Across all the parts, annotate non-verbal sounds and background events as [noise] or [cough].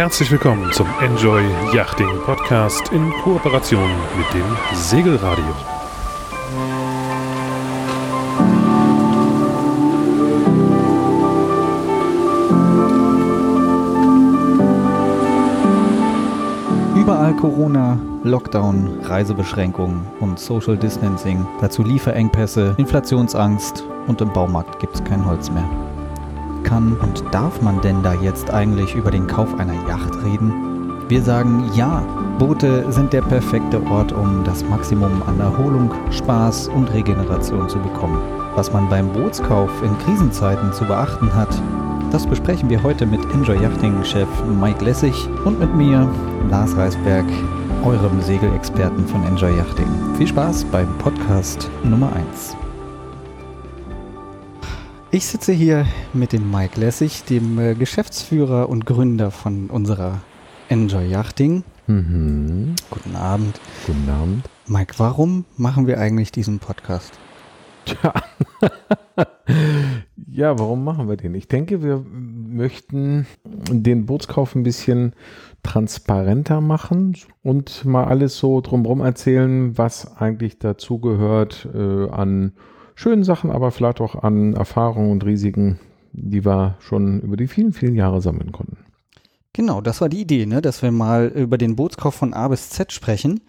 herzlich willkommen zum Enjoy Yachting Podcast in Kooperation mit dem Segelradio. Überall Corona, Lockdown, Reisebeschränkungen und Social Distancing. Dazu Lieferengpässe, Inflationsangst und im Baumarkt gibt es kein Holz mehr. Kann und darf man denn da jetzt eigentlich über den Kauf einer Yacht reden? Wir sagen ja, Boote sind der perfekte Ort, um das Maximum an Erholung, Spaß und Regeneration zu bekommen. Was man beim Bootskauf in Krisenzeiten zu beachten hat, das besprechen wir heute mit Enjoy Yachting-Chef Mike Lessig und mit mir, Lars Reisberg, eurem Segelexperten von Enjoy Yachting. Viel Spaß beim Podcast Nummer 1. Ich sitze hier mit dem Mike Lessig, dem äh, Geschäftsführer und Gründer von unserer Enjoy Yachting. Mhm. Guten Abend. Guten Abend. Mike, warum machen wir eigentlich diesen Podcast? Tja. [laughs] ja, warum machen wir den? Ich denke, wir möchten den Bootskauf ein bisschen transparenter machen und mal alles so drumherum erzählen, was eigentlich dazugehört äh, an schönen Sachen, aber vielleicht auch an Erfahrungen und Risiken, die wir schon über die vielen, vielen Jahre sammeln konnten. Genau, das war die Idee, ne? dass wir mal über den Bootskauf von A bis Z sprechen.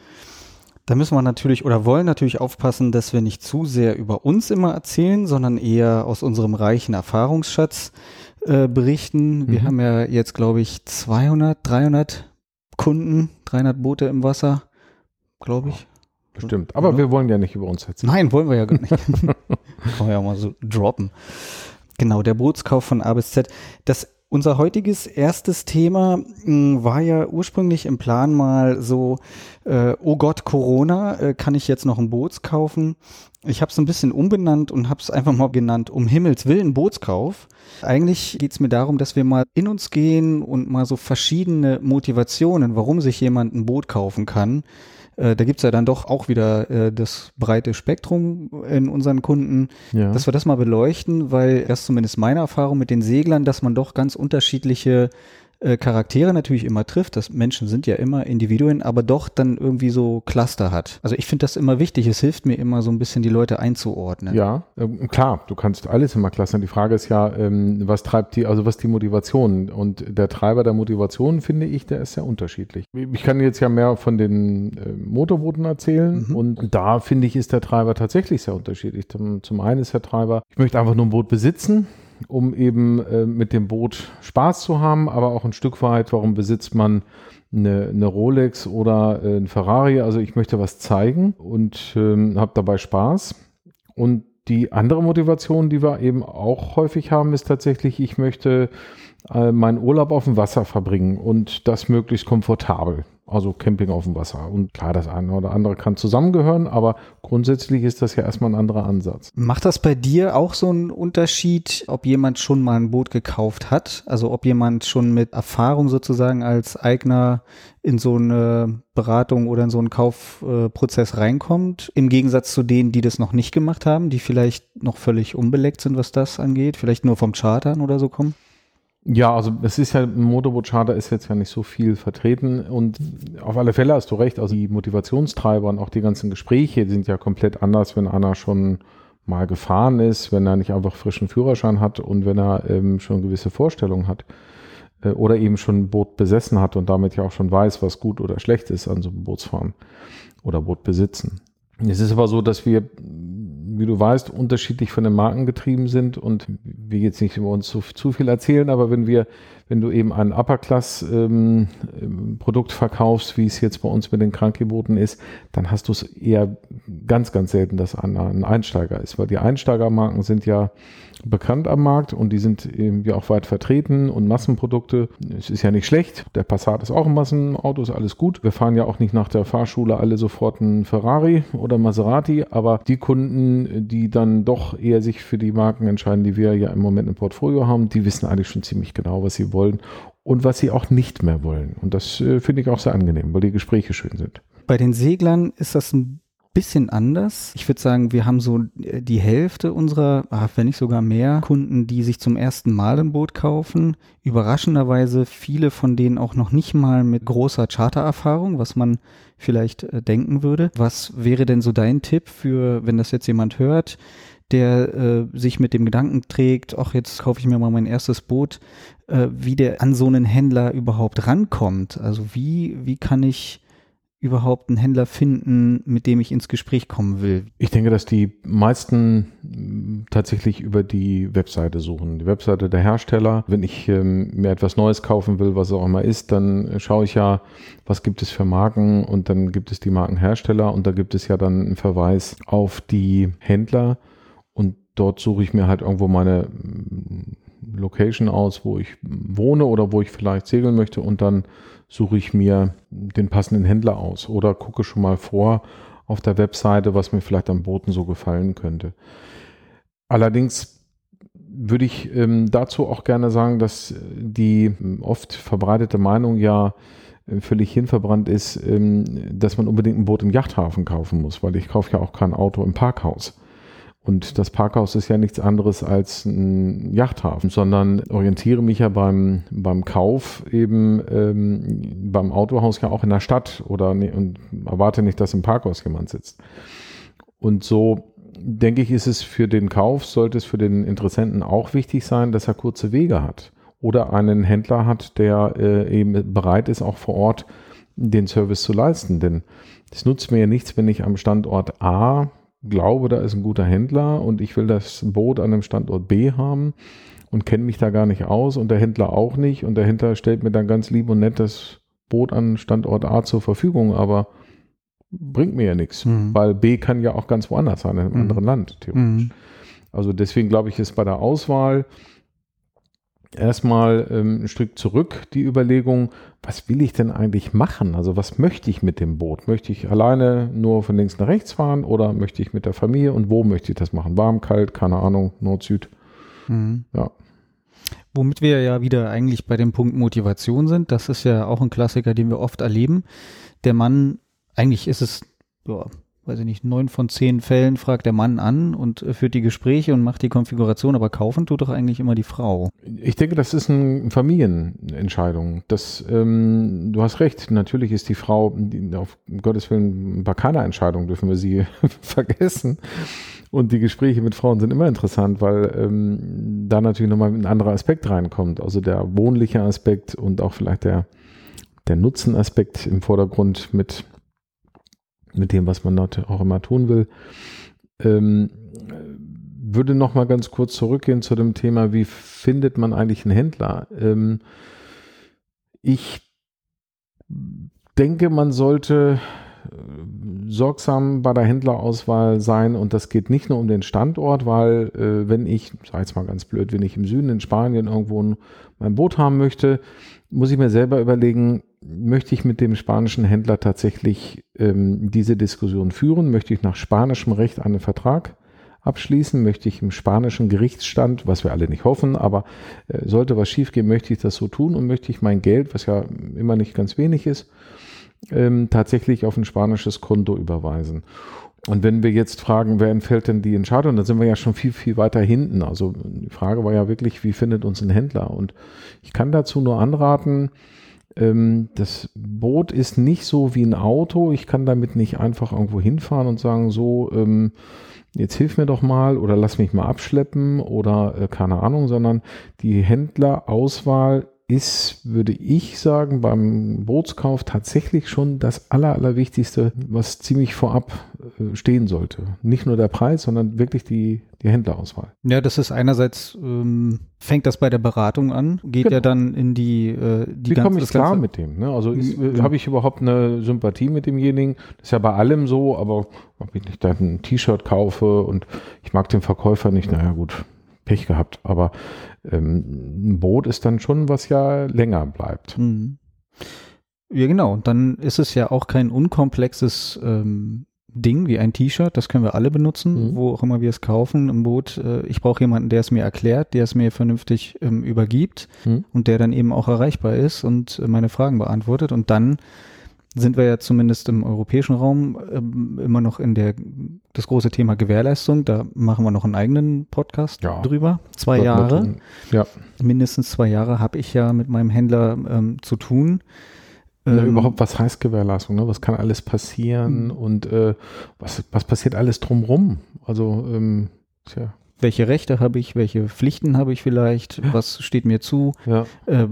Da müssen wir natürlich oder wollen natürlich aufpassen, dass wir nicht zu sehr über uns immer erzählen, sondern eher aus unserem reichen Erfahrungsschatz äh, berichten. Wir Mhm. haben ja jetzt, glaube ich, 200, 300 Kunden, 300 Boote im Wasser, glaube ich. Bestimmt. Aber Ja. wir wollen ja nicht über uns erzählen. Nein, wollen wir ja gar nicht. [laughs] [laughs] Kann man ja auch mal so droppen. Genau, der Bootskauf von A bis Z. Das, unser heutiges erstes Thema mh, war ja ursprünglich im Plan mal so, äh, oh Gott, Corona, äh, kann ich jetzt noch ein Boots kaufen? Ich habe es ein bisschen umbenannt und habe es einfach mal genannt, um Himmels Willen Bootskauf. Eigentlich geht es mir darum, dass wir mal in uns gehen und mal so verschiedene Motivationen, warum sich jemand ein Boot kaufen kann, äh, da gibt's ja dann doch auch wieder äh, das breite Spektrum in unseren Kunden, Ja. dass wir das mal beleuchten, weil das ist zumindest meine Erfahrung mit den Seglern, dass man doch ganz unterschiedliche äh, Charaktere natürlich immer trifft. Das Menschen sind ja immer Individuen, aber doch dann irgendwie so Cluster hat. Also ich finde das immer wichtig. Es hilft mir immer so ein bisschen die Leute einzuordnen. Ja, ähm, klar, du kannst alles immer klassen. Die Frage ist ja, ähm, was treibt die, also was die Motivation? Und der Treiber der Motivation, finde ich, der ist sehr unterschiedlich. Ich kann jetzt ja mehr von den äh, Motorbooten erzählen Mhm. und da finde ich, ist der Treiber tatsächlich sehr unterschiedlich. Zum, zum einen ist der Treiber, ich möchte einfach nur ein Boot besitzen, um eben äh, mit dem Boot Spaß zu haben, aber auch ein Stück weit, warum besitzt man eine, eine Rolex oder äh, ein Ferrari? Also ich möchte was zeigen und ähm, habe dabei Spaß. Und die andere Motivation, die wir eben auch häufig haben, ist tatsächlich, ich möchte äh, meinen Urlaub auf dem Wasser verbringen und das möglichst komfortabel. Also Camping auf dem Wasser. Und klar, das eine oder andere kann zusammengehören, aber grundsätzlich ist das ja erstmal ein anderer Ansatz. Macht das bei dir auch so einen Unterschied, ob jemand schon mal ein Boot gekauft hat? Also ob jemand schon mit Erfahrung sozusagen als Eigner in so eine Beratung oder in so einen Kaufprozess reinkommt, im Gegensatz zu denen, die das noch nicht gemacht haben, die vielleicht noch völlig unbeleckt sind, was das angeht, vielleicht nur vom Chartern oder so kommen? Ja, also es ist ja, im Motorboot-Charter ist jetzt ja nicht so viel vertreten und auf alle Fälle hast du recht, also die Motivationstreiber und auch die ganzen Gespräche sind ja komplett anders, wenn einer schon mal gefahren ist, wenn er nicht einfach frischen Führerschein hat und wenn er ähm, schon gewisse Vorstellungen hat äh, oder eben schon ein Boot besessen hat und damit ja auch schon weiß, was gut oder schlecht ist an so einem Bootsfahren oder Boot besitzen. Es ist aber so, dass wir, wie du weißt, unterschiedlich von den Marken getrieben sind. Und wir jetzt nicht über uns zu, zu viel erzählen, aber wenn wir, wenn du eben ein Upper-Class-Produkt verkaufst, wie es jetzt bei uns mit den Krankenbooten ist, dann hast du es eher ganz, ganz selten, dass ein Einsteiger ist, weil die Einsteigermarken sind ja bekannt am Markt und die sind eben ja auch weit vertreten und Massenprodukte. Es ist ja nicht schlecht. Der Passat ist auch ein Massenauto, ist alles gut. Wir fahren ja auch nicht nach der Fahrschule alle sofort einen Ferrari oder Maserati, aber die Kunden, die dann doch eher sich für die Marken entscheiden, die wir ja im Moment im Portfolio haben, die wissen eigentlich schon ziemlich genau, was sie wollen und was sie auch nicht mehr wollen. Und das äh, finde ich auch sehr angenehm, weil die Gespräche schön sind. Bei den Seglern ist das ein bisschen anders. Ich würde sagen, wir haben so äh, die Hälfte unserer, ah, wenn nicht sogar mehr, Kunden, die sich zum ersten Mal ein Boot kaufen. Überraschenderweise viele von denen auch noch nicht mal mit großer Chartererfahrung, was man vielleicht äh, denken würde. Was wäre denn so dein Tipp für, wenn das jetzt jemand hört, der äh, sich mit dem Gedanken trägt, ach, jetzt kaufe ich mir mal mein erstes Boot, äh, wie der an so einen Händler überhaupt rankommt? Also wie, wie kann ich überhaupt einen Händler finden, mit dem ich ins Gespräch kommen will? Ich denke, dass die meisten mm, tatsächlich über die Webseite suchen. Die Webseite der Hersteller. Wenn ich ähm, mir etwas Neues kaufen will, was auch immer ist, dann schaue ich ja, was gibt es für Marken und dann gibt es die Markenhersteller und da gibt es ja dann einen Verweis auf die Händler und dort suche ich mir halt irgendwo meine mm, Location aus, wo ich wohne oder wo ich vielleicht segeln möchte und dann suche ich mir den passenden Händler aus oder gucke schon mal vor auf der Webseite, was mir vielleicht am Booten so gefallen könnte. Allerdings würde ich ähm, dazu auch gerne sagen, dass die oft verbreitete Meinung ja äh, völlig hinverbrannt ist, ähm, dass man unbedingt ein Boot im Yachthafen kaufen muss, weil ich kaufe ja auch kein Auto im Parkhaus. Und das Parkhaus ist ja nichts anderes als ein Yachthafen, sondern orientiere mich ja beim, beim Kauf eben ähm, beim Autohaus ja auch in der Stadt oder ne, und erwarte nicht, dass im Parkhaus jemand sitzt. Und so denke ich, ist es für den Kauf, sollte es für den Interessenten auch wichtig sein, dass er kurze Wege hat oder einen Händler hat, der äh, eben bereit ist, auch vor Ort den Service zu leisten. Denn es nutzt mir ja nichts, wenn ich am Standort A glaube, da ist ein guter Händler und ich will das Boot an einem Standort B haben und kenne mich da gar nicht aus und der Händler auch nicht und der Händler stellt mir dann ganz lieb und nett das Boot an Standort A zur Verfügung, aber bringt mir ja nichts, mhm. weil B kann ja auch ganz woanders sein, in einem mhm. anderen Land, theoretisch. Mhm. Also deswegen glaube ich, ist bei der Auswahl erstmal ähm, ein Stück zurück die Überlegung, was will ich denn eigentlich machen? Also was möchte ich mit dem Boot? Möchte ich alleine nur von links nach rechts fahren oder möchte ich mit der Familie und wo möchte ich das machen? Warm, kalt, keine Ahnung, Nord, Süd. Mhm. Ja. Womit wir ja wieder eigentlich bei dem Punkt Motivation sind. Das ist ja auch ein Klassiker, den wir oft erleben. Der Mann, eigentlich ist es ja, weiß ich nicht, neun von zehn Fällen fragt der Mann an und äh, führt die Gespräche und macht die Konfiguration, aber kaufen tut doch eigentlich immer die Frau. Ich denke, das ist eine Familienentscheidung. Das, ähm, du hast recht, natürlich ist die Frau, auf Gottes Willen, bei keiner Entscheidung dürfen wir sie [laughs] vergessen. Und die Gespräche mit Frauen sind immer interessant, weil ähm, da natürlich nochmal ein anderer Aspekt reinkommt. Also der wohnliche Aspekt und auch vielleicht der, der Nutzenaspekt im Vordergrund mit mit dem, was man dort auch immer tun will. Ähm, würde noch mal ganz kurz zurückgehen zu dem Thema, wie findet man eigentlich einen Händler? Ähm, ich denke, man sollte sorgsam bei der Händlerauswahl sein und das geht nicht nur um den Standort, weil äh, wenn ich, sag jetzt mal ganz blöd, wenn ich im Süden in Spanien irgendwo ein, mein Boot haben möchte, muss ich mir selber überlegen, möchte ich mit dem spanischen Händler tatsächlich ähm, diese Diskussion führen? Möchte ich nach spanischem Recht einen Vertrag abschließen? Möchte ich im spanischen Gerichtsstand, was wir alle nicht hoffen, aber äh, sollte was schiefgehen, möchte ich das so tun und möchte ich mein Geld, was ja immer nicht ganz wenig ist, ähm, tatsächlich auf ein spanisches Konto überweisen? Und wenn wir jetzt fragen, wer entfällt denn die Entscheidung, dann sind wir ja schon viel, viel weiter hinten. Also die Frage war ja wirklich, wie findet uns ein Händler? Und ich kann dazu nur anraten, ähm, das Boot ist nicht so wie ein Auto. Ich kann damit nicht einfach irgendwo hinfahren und sagen, so, ähm, jetzt hilf mir doch mal oder lass mich mal abschleppen oder äh, keine Ahnung, sondern die Händlerauswahl ist, würde ich sagen, beim Bootskauf tatsächlich schon das Aller, Allerwichtigste, was ziemlich vorab äh, stehen sollte. Nicht nur der Preis, sondern wirklich die, die Händlerauswahl. Ja, das ist einerseits, ähm, fängt das bei der Beratung an, geht genau. ja dann in die, äh, die Wie komme ich klar mit dem? Ne? Also äh, habe ich überhaupt eine Sympathie mit demjenigen? Das ist ja bei allem so, aber ob ich nicht ein T-Shirt kaufe und ich mag den Verkäufer nicht, naja gut, Pech gehabt. Aber ähm, ein Boot ist dann schon, was ja länger bleibt. Mhm. Ja, genau. Und dann ist es ja auch kein unkomplexes ähm, Ding wie ein T-Shirt, das können wir alle benutzen, mhm. wo auch immer wir es kaufen im Boot. Äh, ich brauche jemanden, der es mir erklärt, der es mir vernünftig ähm, übergibt mhm. und der dann eben auch erreichbar ist und äh, meine Fragen beantwortet. Und dann sind wir ja zumindest im europäischen Raum ähm, immer noch in der das große Thema Gewährleistung. Da machen wir noch einen eigenen Podcast Ja. drüber. Zwei Wird Jahre. Ja, mindestens zwei Jahre habe ich ja mit meinem Händler ähm, zu tun. Ja, Ähm, überhaupt, was heißt Gewährleistung? Ne? Was kann alles passieren Mhm. und äh, was, was passiert alles drumrum? Also, ähm, tja, welche Rechte habe ich, welche Pflichten habe ich vielleicht, was steht mir zu. ja, Äh,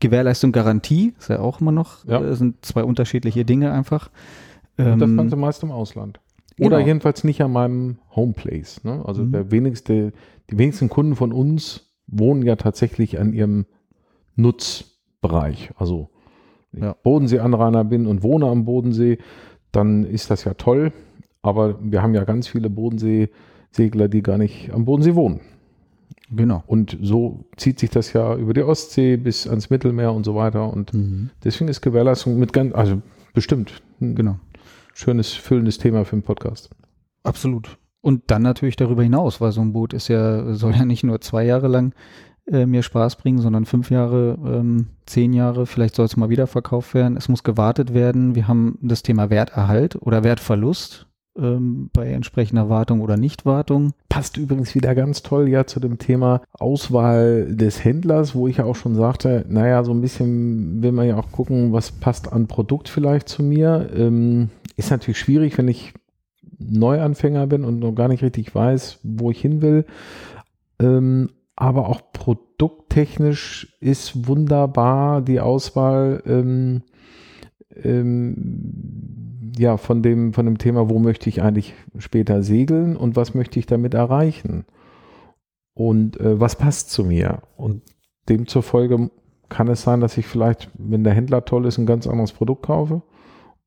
Gewährleistung, Garantie ist ja auch immer noch, Ja. äh, sind zwei unterschiedliche Dinge einfach. und das Ähm, Ganze meist im Ausland. Oder genau. jedenfalls nicht an meinem Homeplace. Ne? Also Mhm. der wenigste, die wenigsten Kunden von uns wohnen ja tatsächlich an ihrem Nutzbereich. Also wenn Ja. ich Bodensee-Anrainer bin und wohne am Bodensee, dann ist das ja toll. Aber wir haben ja ganz viele Bodensee-Segler, die gar nicht am Bodensee wohnen. Genau. Und so zieht sich das ja über die Ostsee bis ans Mittelmeer und so weiter. Und Mhm. deswegen ist Gewährleistung mit ganz, also bestimmt ein Genau. schönes, füllendes Thema für einen Podcast. Absolut. Und dann natürlich darüber hinaus, weil so ein Boot ist ja, soll ja nicht nur zwei Jahre lang äh, mir Spaß bringen, sondern fünf Jahre, ähm, zehn Jahre, vielleicht soll es mal wieder verkauft werden. Es muss gewartet werden. Wir haben das Thema Werterhalt oder Wertverlust ähm, bei entsprechender Wartung oder Nichtwartung. Passt übrigens wieder ganz toll ja zu dem Thema Auswahl des Händlers, wo ich ja auch schon sagte, naja, so ein bisschen will man ja auch gucken, was passt an Produkt vielleicht zu mir. Ähm, ist natürlich schwierig, wenn ich Neuanfänger bin und noch gar nicht richtig weiß, wo ich hin will. Ähm, aber auch produkttechnisch ist wunderbar die Auswahl ähm, ähm, ja, von dem, von dem Thema, wo möchte ich eigentlich später segeln und was möchte ich damit erreichen? Und äh, was passt zu mir? Und demzufolge kann es sein, dass ich vielleicht, wenn der Händler toll ist, ein ganz anderes Produkt kaufe.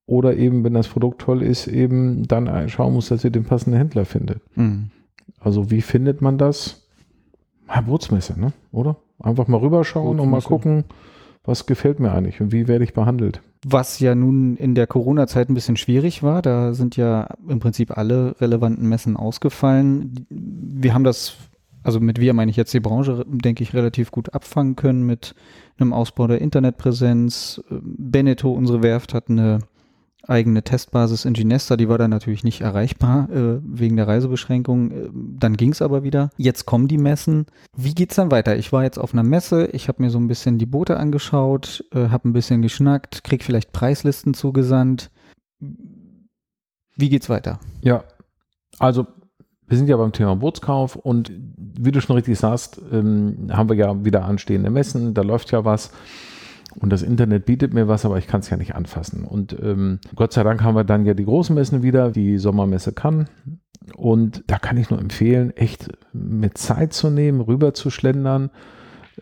Oder eben, wenn das Produkt toll ist, eben dann schauen muss, dass ihr den passenden Händler findet. Mhm. Also wie findet man das? Ja, Bootsmesse, ne? Oder? Einfach mal rüberschauen und mal gucken, was gefällt mir eigentlich und wie werde ich behandelt. Was ja nun in der Corona-Zeit ein bisschen schwierig war, da sind ja im Prinzip alle relevanten Messen ausgefallen. Wir haben das, also mit wir meine ich jetzt die Branche, denke ich, relativ gut abfangen können mit einem Ausbau der Internetpräsenz. Beneteau, unsere Werft, hat eine eigene Testbasis in Ginesta, die war dann natürlich nicht erreichbar äh, wegen der Reisebeschränkung. Äh, dann ging es aber wieder. Jetzt kommen die Messen. Wie geht's dann weiter? Ich war jetzt auf einer Messe, ich habe mir so ein bisschen die Boote angeschaut, äh, habe ein bisschen geschnackt, krieg vielleicht Preislisten zugesandt. Wie geht's weiter? Ja, also wir sind ja beim Thema Bootskauf und wie du schon richtig sagst, ähm, haben wir ja wieder anstehende Messen, da läuft ja was. Und das Internet bietet mir was, aber ich kann es ja nicht anfassen. Und ähm, Gott sei Dank haben wir dann ja die großen Messen wieder, die Sommermesse kann. Und da kann ich nur empfehlen, echt mit Zeit zu nehmen, rüber zu schlendern.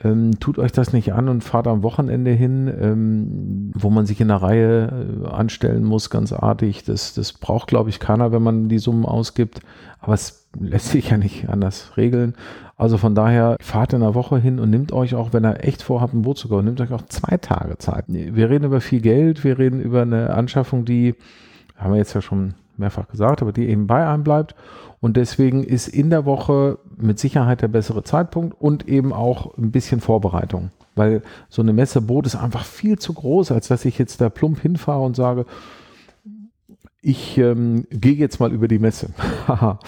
Ähm, tut euch das nicht an und fahrt am Wochenende hin, ähm, wo man sich in einer Reihe äh, anstellen muss, ganz artig. Das, das braucht, glaube ich, keiner, wenn man die Summen ausgibt. Aber es lässt sich ja nicht anders regeln. Also von daher, fahrt in einer Woche hin und nehmt euch auch, wenn ihr echt vorhabt, ein Boot zu kaufen, nehmt euch auch zwei Tage Zeit. Wir reden über viel Geld, wir reden über eine Anschaffung, die, haben wir jetzt ja schon mehrfach gesagt, aber die eben bei einem bleibt. Und deswegen ist in der Woche mit Sicherheit der bessere Zeitpunkt und eben auch ein bisschen Vorbereitung. Weil so eine Messeboot ist einfach viel zu groß, als dass ich jetzt da plump hinfahre und sage, ich ähm, gehe jetzt mal über die Messe. Haha,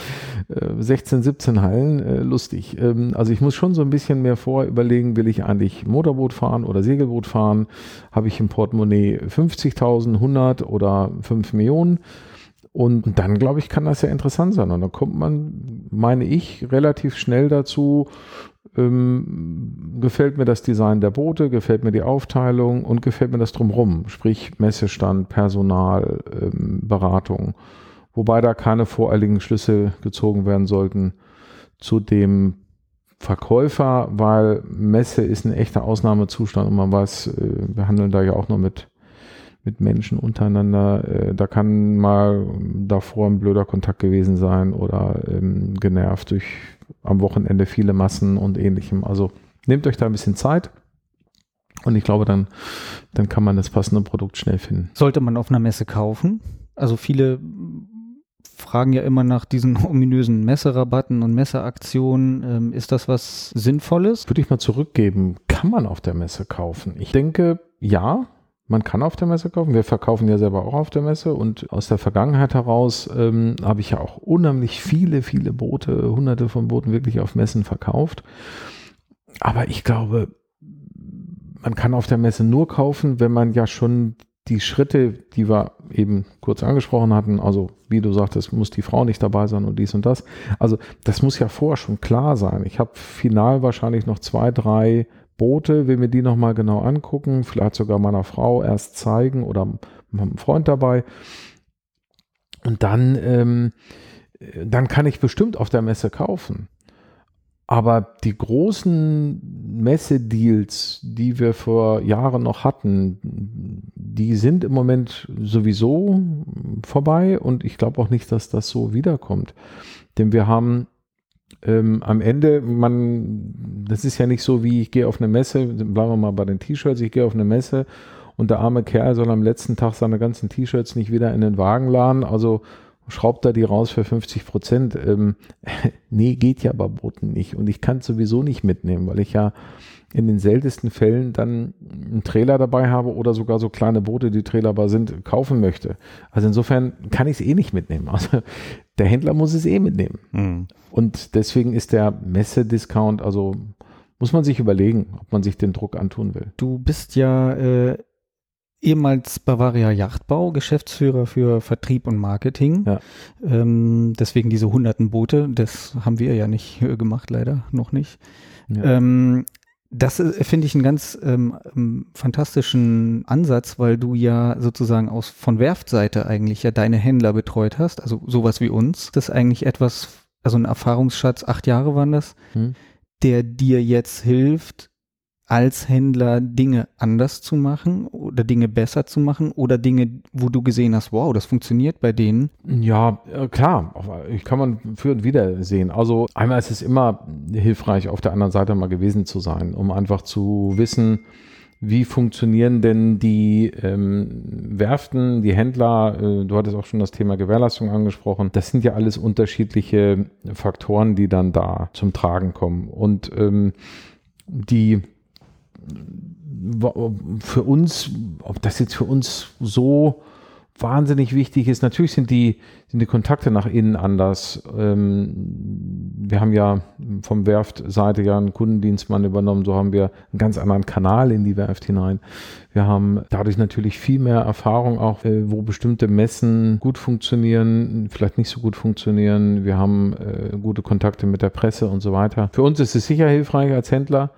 äh, 16, 17 Hallen, äh, lustig. Ähm, also ich muss schon so ein bisschen mehr vorher überlegen, will ich eigentlich Motorboot fahren oder Segelboot fahren? Habe ich im Portemonnaie 50.000, 100 oder 5 Millionen? Und dann, glaube ich, kann das ja interessant sein. Und dann kommt man, meine ich, relativ schnell dazu, ähm, gefällt mir das Design der Boote, gefällt mir die Aufteilung und gefällt mir das drumherum, sprich Messestand, Personal, ähm, Beratung. Wobei da keine voreiligen Schlüsse gezogen werden sollten zu dem Verkäufer, weil Messe ist ein echter Ausnahmezustand und man weiß, äh, wir handeln da ja auch nur mit mit Menschen untereinander. Äh, da kann mal davor ein blöder Kontakt gewesen sein oder ähm, genervt durch am Wochenende viele Massen und ähnlichem. Also nehmt euch da ein bisschen Zeit und ich glaube, dann, dann kann man das passende Produkt schnell finden. Sollte man auf einer Messe kaufen? Also viele fragen ja immer nach diesen [laughs] ominösen Messerabatten und Messeaktionen. Ähm, ist das was Sinnvolles? Würde ich mal zurückgeben, kann man auf der Messe kaufen? Ich denke, ja, Man kann auf der Messe kaufen. Wir verkaufen ja selber auch auf der Messe und aus der Vergangenheit heraus ähm, habe ich ja auch unheimlich viele, viele Boote, hunderte von Booten wirklich auf Messen verkauft. Aber ich glaube, man kann auf der Messe nur kaufen, wenn man ja schon die Schritte, die wir eben kurz angesprochen hatten, also wie du sagtest, muss die Frau nicht dabei sein und dies und das. Also das muss ja vorher schon klar sein. Ich habe final wahrscheinlich noch zwei, drei Boote, will mir die nochmal genau angucken, vielleicht sogar meiner Frau erst zeigen oder meinem Freund dabei. Und dann, ähm, dann kann ich bestimmt auf der Messe kaufen. Aber die großen Messedeals, die wir vor Jahren noch hatten, die sind im Moment sowieso vorbei und ich glaube auch nicht, dass das so wiederkommt. Denn wir haben ähm, am Ende, man, das ist ja nicht so wie ich gehe auf eine Messe, bleiben wir mal bei den T-Shirts, ich gehe auf eine Messe und der arme Kerl soll am letzten Tag seine ganzen T-Shirts nicht wieder in den Wagen laden. Also schraubt er die raus für 50 Prozent. Ähm, [laughs] nee, geht ja bei Booten nicht. Und ich kann es sowieso nicht mitnehmen, weil ich ja in den seltensten Fällen dann einen Trailer dabei habe oder sogar so kleine Boote, die trailerbar sind, kaufen möchte. Also insofern kann ich es eh nicht mitnehmen. [laughs] Also der Händler muss es eh mitnehmen. Mhm. Und deswegen ist der Messe-Discount, also muss man sich überlegen, ob man sich den Druck antun will. Du bist ja äh, ehemals Bavaria Yachtbau, Geschäftsführer für Vertrieb und Marketing. Ja. Ähm, deswegen diese hunderten Boote, das haben wir ja nicht äh, [laughs] gemacht, leider noch nicht. Ja. Ähm, das äh, finde ich einen ganz ähm, ähm, fantastischen Ansatz, weil du ja sozusagen aus von Werftseite eigentlich ja deine Händler betreut hast, also sowas wie uns. Das ist eigentlich etwas, also ein Erfahrungsschatz, acht Jahre waren das, hm. der dir jetzt hilft, als Händler Dinge anders zu machen oder Dinge besser zu machen oder Dinge, wo du gesehen hast, wow, das funktioniert bei denen? Ja, äh, klar, ich kann man für und wieder sehen. Also einmal ist es immer hilfreich, auf der anderen Seite mal gewesen zu sein, um einfach zu wissen, wie funktionieren denn die ähm, Werften, die Händler? Äh, du hattest auch schon das Thema Gewährleistung angesprochen. Das sind ja alles unterschiedliche Faktoren, die dann da zum Tragen kommen. Und ähm, die für uns, ob das jetzt für uns so wahnsinnig wichtig ist, natürlich sind die, sind die Kontakte nach innen anders. Ähm, wir haben ja vom Werftseite ja einen Kundendienstmann übernommen, so haben wir einen ganz anderen Kanal in die Werft hinein. Wir haben dadurch natürlich viel mehr Erfahrung auch, äh, wo bestimmte Messen gut funktionieren, vielleicht nicht so gut funktionieren. Wir haben äh, gute Kontakte mit der Presse und so weiter. Für uns ist es sicher hilfreich als Händler,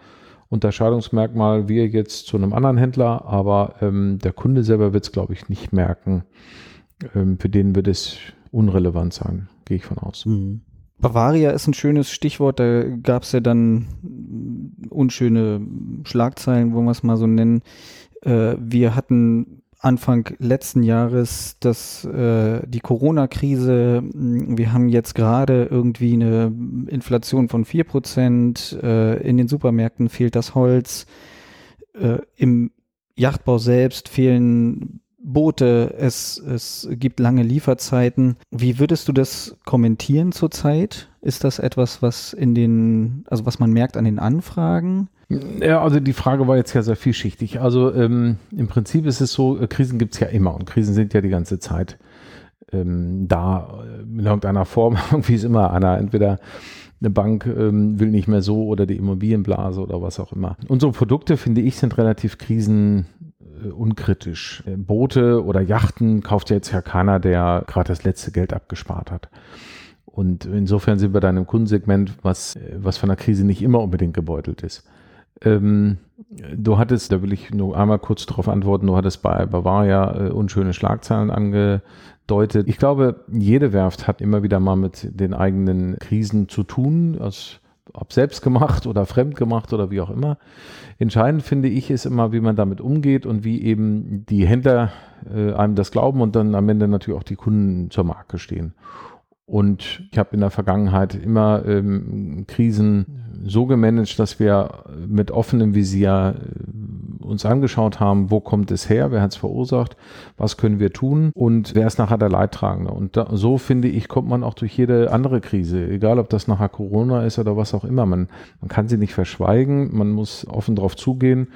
Unterscheidungsmerkmal wir jetzt zu einem anderen Händler, aber ähm, der Kunde selber wird es, glaube ich, nicht merken. Ähm, für den wird es unrelevant sein, gehe ich von aus. Mhm. Bavaria ist ein schönes Stichwort, da gab es ja dann unschöne Schlagzeilen, wollen wir es mal so nennen. Äh, wir hatten Anfang letzten Jahres das, äh, die Corona-Krise. Wir haben jetzt gerade irgendwie eine Inflation von 4%. Äh, in den Supermärkten fehlt das Holz. Äh, Im Yachtbau selbst fehlen Boote. Es, es gibt lange Lieferzeiten. Wie würdest du das kommentieren zurzeit? Ist das etwas, was in den, also was man merkt an den Anfragen? Ja, also die Frage war jetzt ja sehr vielschichtig. Also ähm, im Prinzip ist es so, äh, Krisen gibt es ja immer und Krisen sind ja die ganze Zeit ähm, da äh, in irgendeiner Form. [laughs] Irgendwie ist immer einer, entweder eine Bank ähm, will nicht mehr so oder die Immobilienblase oder was auch immer. Unsere Produkte, finde ich, sind relativ krisenunkritisch. Äh, Boote oder Yachten kauft ja jetzt ja keiner, der gerade das letzte Geld abgespart hat. Und insofern sind wir da in einem Kundensegment, was, was von der Krise nicht immer unbedingt gebeutelt ist. Ähm, du hattest, da will ich nur einmal kurz darauf antworten, du hattest bei Bavaria äh, unschöne Schlagzeilen angedeutet. Ich glaube, jede Werft hat immer wieder mal mit den eigenen Krisen zu tun, als, ob selbst gemacht oder fremd gemacht oder wie auch immer. Entscheidend finde ich ist immer, wie man damit umgeht und wie eben die Händler äh, einem das glauben und dann am Ende natürlich auch die Kunden zur Marke stehen. Und ich habe in der Vergangenheit immer ähm, Krisen so gemanagt, dass wir mit offenem Visier äh, uns angeschaut haben, wo kommt es her, wer hat es verursacht, was können wir tun und wer ist nachher der Leidtragende. Und da, so finde ich, kommt man auch durch jede andere Krise, egal ob das nachher Corona ist oder was auch immer. Man, man kann sie nicht verschweigen, man muss offen drauf zugehen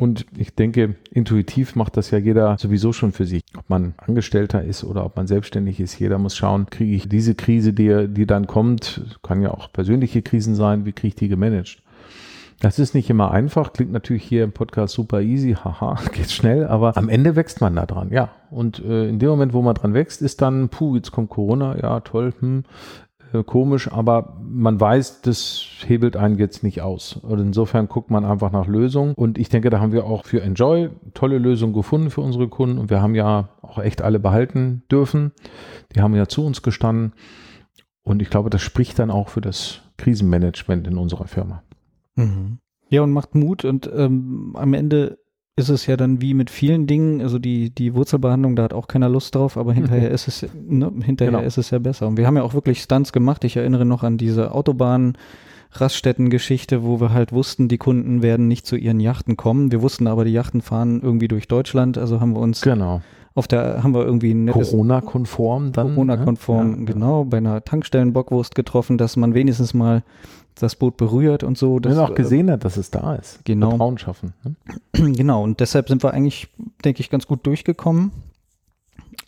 Und ich denke, intuitiv macht das ja jeder sowieso schon für sich. Ob man Angestellter ist oder ob man selbstständig ist, jeder muss schauen, kriege ich diese Krise, die, die dann kommt, kann ja auch persönliche Krisen sein, wie kriege ich die gemanagt? Das ist nicht immer einfach, klingt natürlich hier im Podcast super easy, [laughs] haha, geht schnell, aber am Ende wächst man da dran, ja. Und äh, in dem Moment, wo man dran wächst, ist dann, puh, jetzt kommt Corona, ja, toll, hm, äh, komisch, aber man weiß, das hebelt einen jetzt nicht aus. Und insofern guckt man einfach nach Lösungen. Und ich denke, da haben wir auch für Enjoy tolle Lösungen gefunden für unsere Kunden. Und wir haben ja auch echt alle behalten dürfen. Die haben ja zu uns gestanden. Und ich glaube, das spricht dann auch für das Krisenmanagement in unserer Firma. Mhm. Ja, und macht Mut und ähm, am Ende ist es ja dann wie mit vielen Dingen, also die, die Wurzelbehandlung, da hat auch keiner Lust drauf, aber hinterher mhm. ist es, ne, hinterher genau. ist es ja besser. Und wir haben ja auch wirklich Stunts gemacht. Ich erinnere noch an diese Autobahn, Raststätten-Geschichte, wo wir halt wussten, die Kunden werden nicht zu ihren Yachten kommen. Wir wussten aber, die Yachten fahren irgendwie durch Deutschland, also haben wir uns genau. auf der, haben wir irgendwie ein Corona-konform dann. Ne? Corona-konform, ja, genau, bei einer Tankstellenbockwurst getroffen, dass man wenigstens mal das Boot berührt und so. Dass, man auch gesehen hat, dass es da ist. Genau. Vertrauen schaffen. Ne? [clears throat] Genau, und deshalb sind wir eigentlich, denke ich, ganz gut durchgekommen.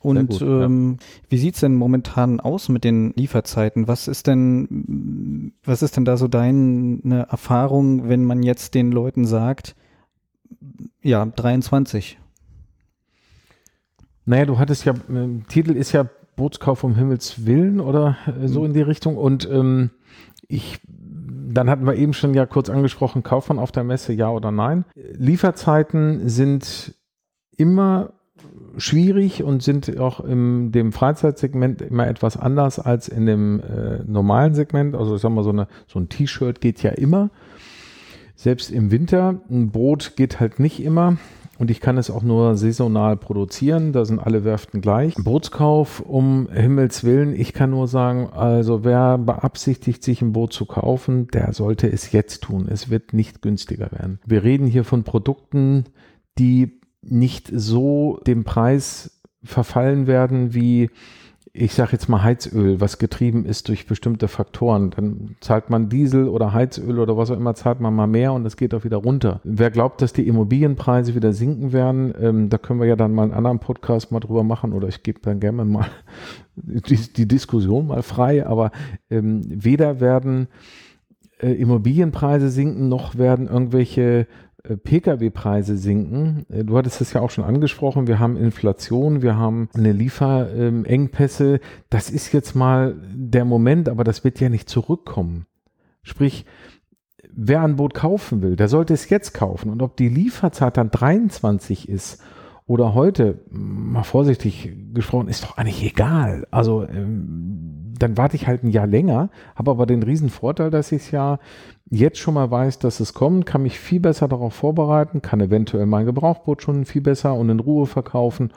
Und gut, ähm, ja. wie sieht's denn momentan aus mit den Lieferzeiten? Was ist denn, was ist denn da so deine Erfahrung, wenn man jetzt den Leuten sagt, ja, 23? Naja, du hattest ja, äh, Titel ist ja Bootskauf um Himmels Willen oder äh, so mhm. in die Richtung. Und ähm, ich dann hatten wir eben schon ja kurz angesprochen, kauft man auf der Messe ja oder nein. Lieferzeiten sind immer schwierig und sind auch in dem Freizeitsegment immer etwas anders als in dem äh, normalen Segment. Also ich sag mal, so, eine, so ein T-Shirt geht ja immer. Selbst im Winter. Ein Boot geht halt nicht immer und ich kann es auch nur saisonal produzieren. Da sind alle Werften gleich. Bootskauf um Himmels Willen. Ich kann nur sagen, also wer beabsichtigt, sich ein Boot zu kaufen, der sollte es jetzt tun. Es wird nicht günstiger werden. Wir reden hier von Produkten, die nicht so dem Preis verfallen werden wie ich sage jetzt mal Heizöl, was getrieben ist durch bestimmte Faktoren. Dann zahlt man Diesel oder Heizöl oder was auch immer, zahlt man mal mehr und es geht auch wieder runter. Wer glaubt, dass die Immobilienpreise wieder sinken werden, ähm, da können wir ja dann mal einen anderen Podcast mal drüber machen oder ich gebe dann gerne mal [laughs] die, die Diskussion mal frei, aber ähm, weder werden äh, Immobilienpreise sinken, noch werden irgendwelche Pkw-Preise sinken. Äh, du hattest es ja auch schon angesprochen. Wir haben Inflation, wir haben eine Lieferengpässe. Das ist jetzt mal der Moment, aber das wird ja nicht zurückkommen. Sprich, wer ein Boot kaufen will, der sollte es jetzt kaufen. Und ob die Lieferzeit dann 23 ist oder heute, mal vorsichtig gesprochen, ist doch eigentlich egal. Also ähm, dann warte ich halt ein Jahr länger, habe aber den riesen Vorteil, dass ich es ja jetzt schon mal weiß, dass es kommt, kann mich viel besser darauf vorbereiten, kann eventuell mein Gebrauchboot schon viel besser und in Ruhe verkaufen,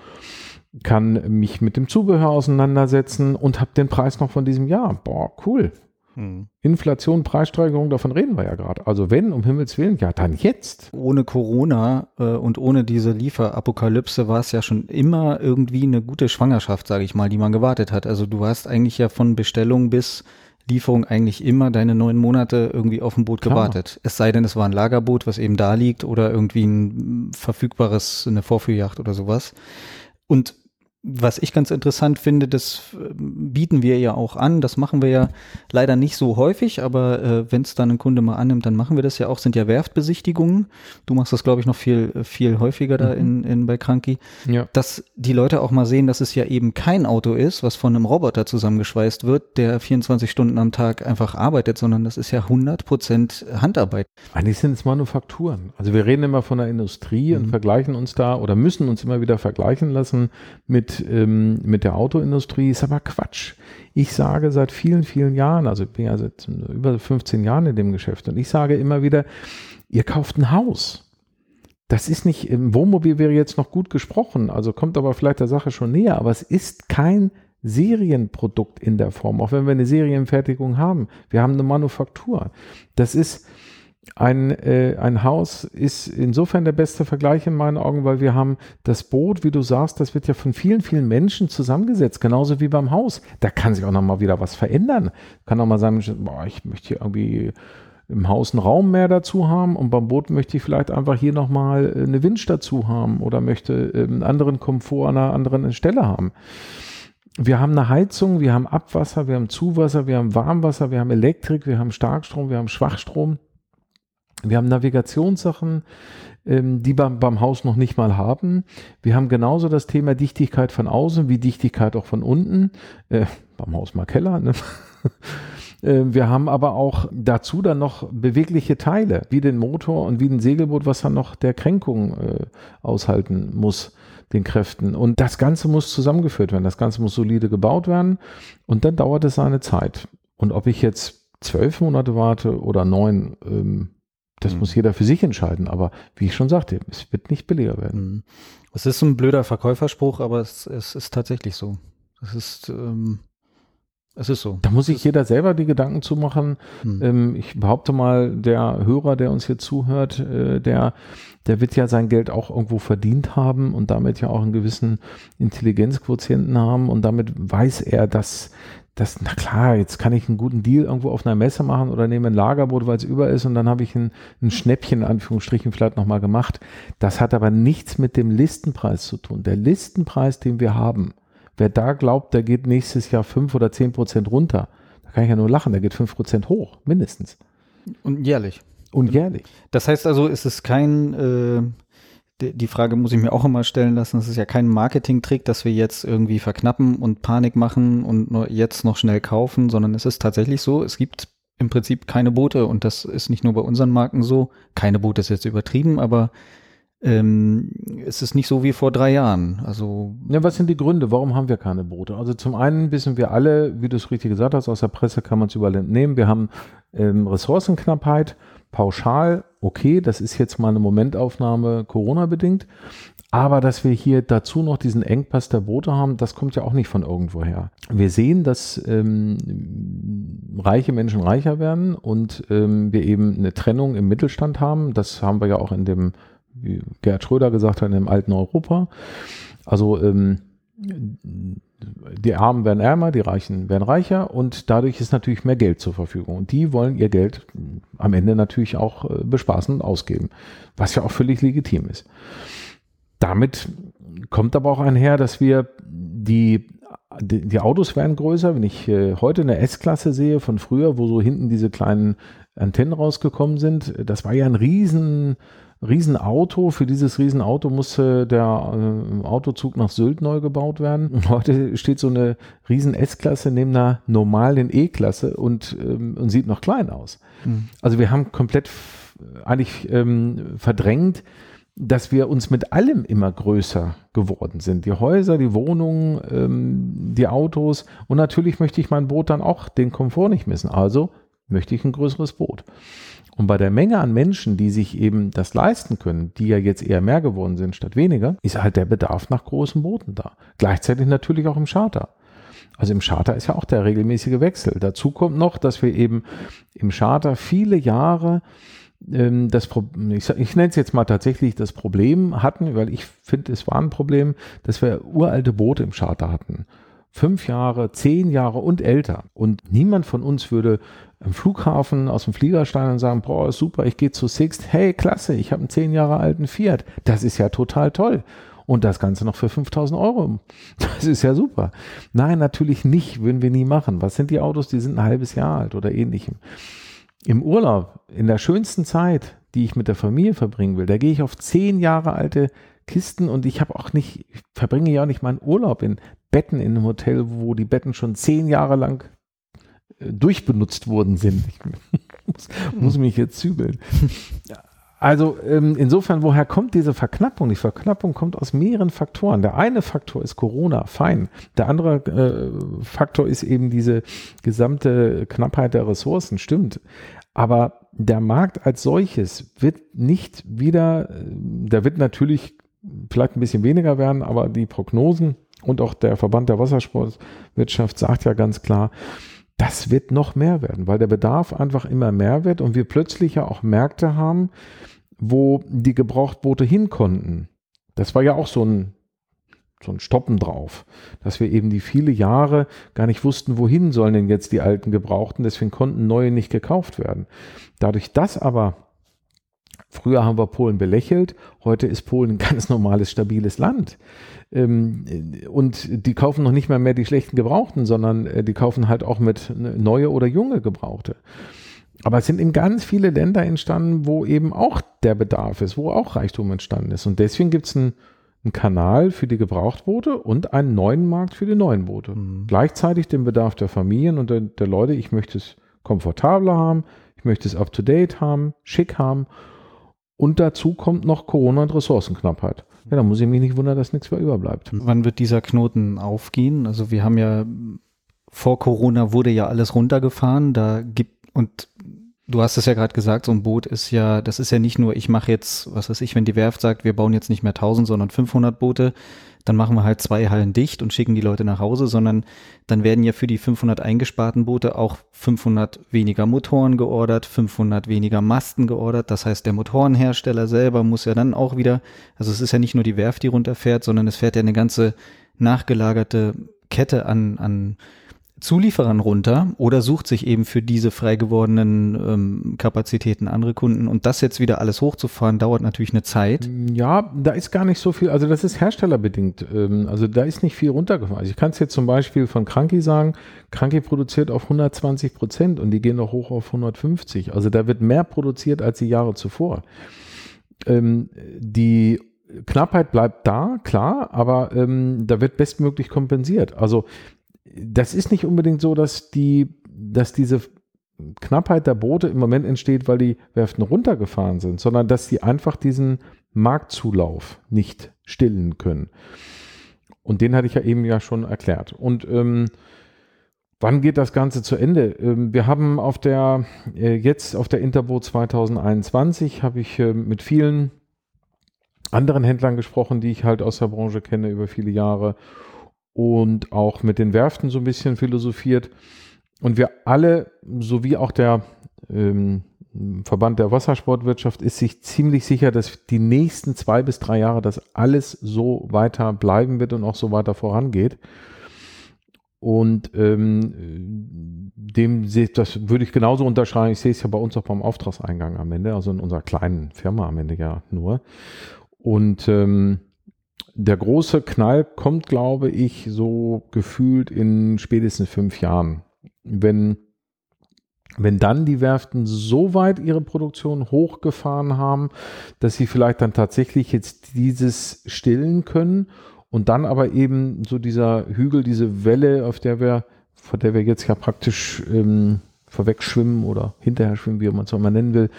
kann mich mit dem Zubehör auseinandersetzen und habe den Preis noch von diesem Jahr. Boah, cool. Hm. Inflation, Preissteigerung, davon reden wir ja gerade. Also wenn, um Himmels Willen, ja, dann jetzt. Ohne Corona äh, und ohne diese Lieferapokalypse war es ja schon immer irgendwie eine gute Schwangerschaft, sage ich mal, die man gewartet hat. Also du hast eigentlich ja von Bestellung bis Lieferung eigentlich immer deine neun Monate irgendwie auf dem Boot Klar. gewartet. Es sei denn, es war ein Lagerboot, was eben da liegt oder irgendwie ein verfügbares, eine Vorführjacht oder sowas. Und was ich ganz interessant finde, das äh, bieten wir ja auch an. Das machen wir ja leider nicht so häufig, aber äh, wenn es dann ein Kunde mal annimmt, dann machen wir das ja auch. Sind ja Werftbesichtigungen. Du machst das, glaube ich, noch viel viel häufiger da mhm. in, in bei Kranki. Ja. Dass die Leute auch mal sehen, dass es ja eben kein Auto ist, was von einem Roboter zusammengeschweißt wird, der 24 Stunden am Tag einfach arbeitet, sondern das ist ja 100 Prozent Handarbeit. Eigentlich sind es Manufakturen. Also wir reden immer von der Industrie mhm. und vergleichen uns da oder müssen uns immer wieder vergleichen lassen mit ähm, mit der Autoindustrie, ist aber Quatsch. Ich sage seit vielen, vielen Jahren, also ich bin ja seit über 15 Jahren in dem Geschäft und ich sage immer wieder, ihr kauft ein Haus. Das ist nicht, im Wohnmobil wäre jetzt noch gut gesprochen, also kommt aber vielleicht der Sache schon näher, aber es ist kein Serienprodukt in der Form, auch wenn wir eine Serienfertigung haben. Wir haben eine Manufaktur. Das ist, ein, äh, ein Haus ist insofern der beste Vergleich in meinen Augen, weil wir haben das Boot, wie du sagst, das wird ja von vielen, vielen Menschen zusammengesetzt, genauso wie beim Haus. Da kann sich auch nochmal wieder was verändern. Kann auch mal sein, boah, ich möchte hier irgendwie im Haus einen Raum mehr dazu haben und beim Boot möchte ich vielleicht einfach hier nochmal äh, eine Winch dazu haben oder möchte ähm, einen anderen Komfort an einer anderen Stelle haben. Wir haben eine Heizung, wir haben Abwasser, wir haben Zuwasser, wir haben Warmwasser, wir haben Elektrik, wir haben Starkstrom, wir haben Schwachstrom. Wir haben Navigationssachen, ähm, die beim, beim Haus noch nicht mal haben. Wir haben genauso das Thema Dichtigkeit von außen wie Dichtigkeit auch von unten. Äh, beim Haus mal Keller. Ne? [laughs] Äh, wir haben aber auch dazu dann noch bewegliche Teile, wie den Motor und wie ein Segelboot, was dann noch der Kränkung äh, aushalten muss, den Kräften. Und das Ganze muss zusammengeführt werden. Das Ganze muss solide gebaut werden. Und dann dauert es seine Zeit. Und ob ich jetzt zwölf Monate warte oder neun, ähm, das mhm. muss jeder für sich entscheiden. Aber wie ich schon sagte, es wird nicht billiger werden. Mhm. Es ist ein blöder Verkäuferspruch, aber es, es ist tatsächlich so. Es ist, ähm, es ist so. Da muss sich jeder selber die Gedanken zu machen. Hm. Ähm, ich behaupte mal, der Hörer, der uns hier zuhört, äh, der, der wird ja sein Geld auch irgendwo verdient haben und damit ja auch einen gewissen Intelligenzquotienten haben und damit weiß er, dass, dass, na klar, jetzt kann ich einen guten Deal irgendwo auf einer Messe machen oder nehme ein Lagerboot, weil es über ist und dann habe ich ein, ein Schnäppchen, in Anführungsstrichen, vielleicht nochmal gemacht. Das hat aber nichts mit dem Listenpreis zu tun. Der Listenpreis, den wir haben, Wer da glaubt, der geht nächstes Jahr fünf oder zehn Prozent runter, da kann ich ja nur lachen, der geht fünf Prozent hoch, mindestens. Und jährlich. Und jährlich. Das heißt also, ist es kein, äh, die Frage muss ich mir auch immer stellen lassen, es ist ja kein Marketing-Trick, dass wir jetzt irgendwie verknappen und Panik machen und jetzt noch schnell kaufen, sondern es ist tatsächlich so, es gibt im Prinzip keine Boote und das ist nicht nur bei unseren Marken so. Keine Boote ist jetzt übertrieben, aber ähm, es ist nicht so wie vor drei Jahren. Also ja, was sind die Gründe? Warum haben wir keine Boote? Also zum einen wissen wir alle, wie du es richtig gesagt hast, aus der Presse kann man es überall entnehmen. Wir haben ähm, Ressourcenknappheit, pauschal, okay, das ist jetzt mal eine Momentaufnahme Corona-bedingt. Aber dass wir hier dazu noch diesen Engpass der Boote haben, das kommt ja auch nicht von irgendwoher. Wir sehen, dass ähm, reiche Menschen reicher werden und ähm, wir eben eine Trennung im Mittelstand haben. Das haben wir ja auch in dem wie Gerhard Schröder gesagt hat, im alten Europa. Also ähm, die Armen werden ärmer, die Reichen werden reicher und dadurch ist natürlich mehr Geld zur Verfügung. Und die wollen ihr Geld am Ende natürlich auch äh, bespaßen und ausgeben, was ja auch völlig legitim ist. Damit kommt aber auch einher, dass wir die, die, die Autos werden größer. Wenn ich äh, heute eine S-Klasse sehe von früher, wo so hinten diese kleinen Antennen rausgekommen sind, das war ja ein riesen Riesenauto. Für dieses Riesenauto musste der äh, Autozug nach Sylt neu gebaut werden. Und heute steht so eine riesen S-Klasse neben einer normalen E-Klasse und, ähm, und sieht noch klein aus. Mhm. Also wir haben komplett eigentlich ähm, verdrängt, dass wir uns mit allem immer größer geworden sind. Die Häuser, die Wohnungen, ähm, die Autos. Und natürlich möchte ich mein Boot dann auch den Komfort nicht missen. Also möchte ich ein größeres Boot. Und bei der Menge an Menschen, die sich eben das leisten können, die ja jetzt eher mehr geworden sind statt weniger, ist halt der Bedarf nach großen Booten da. Gleichzeitig natürlich auch im Charter. Also im Charter ist ja auch der regelmäßige Wechsel. Dazu kommt noch, dass wir eben im Charter viele Jahre ähm, das ich, ich nenne es jetzt mal tatsächlich das Problem hatten, weil ich finde, es war ein Problem, dass wir uralte Boote im Charter hatten. Fünf Jahre, zehn Jahre und älter. Und niemand von uns würde im Flughafen aus dem Fliegerstein und sagen, boah, super, ich gehe zu Sixt, hey, klasse, ich habe einen zehn Jahre alten Fiat, das ist ja total toll. Und das Ganze noch für 5000 Euro. Das ist ja super. Nein, natürlich nicht, würden wir nie machen. Was sind die Autos, die sind ein halbes Jahr alt oder ähnlichem. Im Urlaub, in der schönsten Zeit, die ich mit der Familie verbringen will, da gehe ich auf zehn Jahre alte Kisten und ich habe auch nicht, ich verbringe ja auch nicht meinen Urlaub in Betten in einem Hotel, wo die Betten schon zehn Jahre lang durchbenutzt worden sind. Ich muss, muss mich jetzt zügeln. Also ähm, insofern, woher kommt diese Verknappung? Die Verknappung kommt aus mehreren Faktoren. Der eine Faktor ist Corona, fein. Der andere äh, Faktor ist eben diese gesamte Knappheit der Ressourcen, stimmt. Aber der Markt als solches wird nicht wieder, äh, der wird natürlich vielleicht ein bisschen weniger werden, aber die Prognosen und auch der Verband der Wassersportwirtschaft sagt ja ganz klar, das wird noch mehr werden, weil der Bedarf einfach immer mehr wird und wir plötzlich ja auch Märkte haben, wo die Gebrauchtboote hin konnten. Das war ja auch so ein so ein Stoppen drauf, dass wir eben die viele Jahre gar nicht wussten, wohin sollen denn jetzt die alten Gebrauchten, deswegen konnten neue nicht gekauft werden. Dadurch, dass aber Früher haben wir Polen belächelt, heute ist Polen ein ganz normales, stabiles Land. Ähm, und die kaufen noch nicht mal mehr die schlechten Gebrauchten, sondern äh, die kaufen halt auch mit neue oder junge Gebrauchte. Aber es sind eben ganz viele Länder entstanden, wo eben auch der Bedarf ist, wo auch Reichtum entstanden ist. Und deswegen gibt es einen, einen, Kanal für die Gebrauchtboote und einen neuen Markt für die neuen Boote. Mhm. Gleichzeitig den Bedarf der Familien und der, der Leute, ich möchte es komfortabler haben, ich möchte es up-to-date haben, schick haben und dazu kommt noch Corona und Ressourcenknappheit. Ja, da muss ich mich nicht wundern, dass nichts mehr überbleibt. Wann wird dieser Knoten aufgehen? Also wir haben ja vor Corona wurde ja alles runtergefahren. Da gibt und du hast es ja gerade gesagt, so ein Boot ist ja, das ist ja nicht nur, ich mache jetzt, was weiß ich, wenn die Werft sagt, wir bauen jetzt nicht mehr 1000, sondern 500 Boote, dann machen wir halt zwei Hallen dicht und schicken die Leute nach Hause, sondern dann werden ja für die 500 eingesparten Boote auch 500 weniger Motoren geordert, 500 weniger Masten geordert. Das heißt, der Motorenhersteller selber muss ja dann auch wieder, also es ist ja nicht nur die Werft, die runterfährt, sondern es fährt ja eine ganze nachgelagerte Kette an, an Zulieferern runter oder sucht sich eben für diese frei gewordenen ähm, Kapazitäten andere Kunden. Und das jetzt wieder alles hochzufahren, dauert natürlich eine Zeit. Ja, da ist gar nicht so viel, also das ist herstellerbedingt. Ähm, also da ist nicht viel runtergefahren. Also ich kann es jetzt zum Beispiel von Kranki sagen, Kranki produziert auf 120 Prozent und die gehen noch hoch auf 150. Also da wird mehr produziert als die Jahre zuvor. Ähm, die Knappheit bleibt da, klar, aber ähm, da wird bestmöglich kompensiert. Also das ist nicht unbedingt so, dass die, dass diese Knappheit der Boote im Moment entsteht, weil die Werften runtergefahren sind, sondern dass sie einfach diesen Marktzulauf nicht stillen können. Und den hatte ich ja eben ja schon erklärt. Und ähm, wann geht das Ganze zu Ende? Ähm, wir haben auf der, äh, jetzt auf der Interboot 2021 habe ich äh, mit vielen anderen Händlern gesprochen, die ich halt aus der Branche kenne über viele Jahre und auch mit den Werften so ein bisschen philosophiert. Und wir alle, sowie auch der ähm, Verband der Wassersportwirtschaft, ist sich ziemlich sicher, dass die nächsten zwei bis drei Jahre das alles so weiter bleiben wird und auch so weiter vorangeht. Und ähm, dem sehe das würde ich genauso unterschreiben. Ich sehe es ja bei uns auch beim Auftragseingang am Ende, also in unserer kleinen Firma am Ende ja nur. Und ähm, der große Knall kommt, glaube ich, so gefühlt in spätestens fünf Jahren. Wenn, wenn dann die Werften so weit ihre Produktion hochgefahren haben, dass sie vielleicht dann tatsächlich jetzt dieses stillen können und dann aber eben so dieser Hügel, diese Welle, auf der wir, vor der wir jetzt ja praktisch ähm, vorwegschwimmen oder hinterher schwimmen, wie man es auch mal nennen will,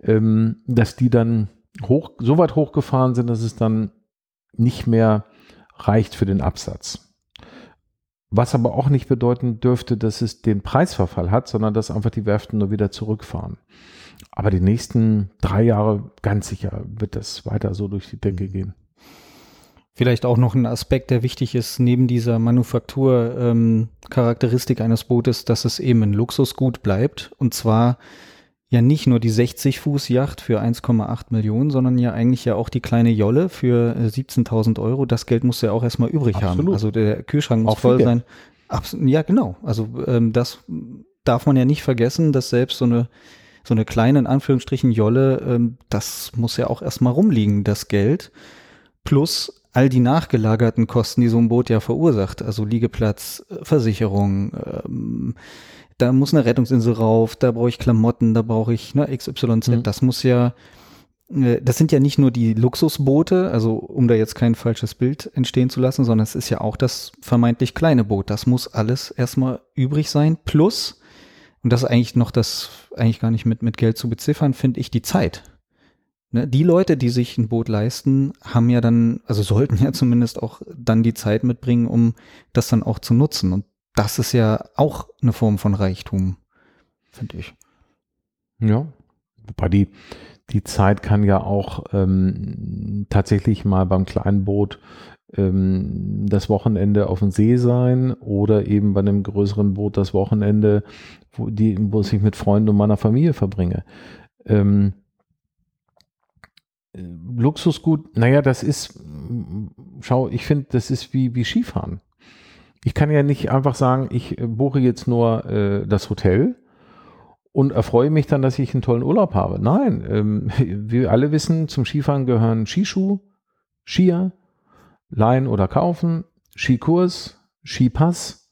ähm, dass die dann hoch, so weit hochgefahren sind, dass es dann nicht mehr reicht für den Absatz. Was aber auch nicht bedeuten dürfte, dass es den Preisverfall hat, sondern dass einfach die Werften nur wieder zurückfahren. Aber die nächsten drei Jahre ganz sicher wird das weiter so durch die Decke gehen. Vielleicht auch noch ein Aspekt, der wichtig ist, neben dieser Manufakturcharakteristik ähm, eines Bootes, dass es eben ein Luxusgut bleibt. Und zwar ja nicht nur die 60 Fuß Yacht für 1,8 Millionen, sondern ja eigentlich ja auch die kleine Jolle für 17.000 äh, Euro. Das Geld muss ja auch erstmal übrig Absolut. haben. Also der Kühlschrank muss auch voll sein. Abs ja, genau. Also ähm, das darf man ja nicht vergessen, dass selbst so eine so eine kleine in Anführungsstrichen Jolle, ähm, das muss ja auch erstmal rumliegen, das Geld. Plus all die nachgelagerten Kosten, die so ein Boot ja verursacht. Also Liegeplatz, äh, Versicherung, ähm, da muss eine Rettungsinsel rauf, da brauche ich Klamotten, da brauche ich ne, XYZ. Mhm. Das muss ja, äh, das sind ja nicht nur die Luxusboote, also um da jetzt kein falsches Bild entstehen zu lassen, sondern es ist ja auch das vermeintlich kleine Boot. Das muss alles erstmal übrig sein. Plus, und das ist eigentlich noch das, eigentlich gar nicht mit, mit Geld zu beziffern, finde ich die Zeit. Ne, die Leute, die sich ein Boot leisten, haben ja dann, also sollten ja [laughs] zumindest auch dann die Zeit mitbringen, um das dann auch zu nutzen. Und das ist ja auch eine Form von Reichtum, finde ich. Ja, wobei die, die Zeit kann ja auch ähm, tatsächlich mal beim kleinen Boot ähm, das Wochenende auf dem See sein oder eben bei einem größeren Boot das Wochenende, wo, die, wo ich mit Freunden und meiner Familie verbringe. Ähm, Luxusgut, naja, das ist schau, ich finde, das ist wie, wie Skifahren. Ich kann ja nicht einfach sagen, ich äh, buche jetzt nur äh, das Hotel und erfreue mich dann, dass ich einen tollen Urlaub habe. Nein, ähm, [laughs] wir alle wissen, zum Skifahren gehören Skischuh, Skier, leihen oder kaufen, Skikurs, Skipass,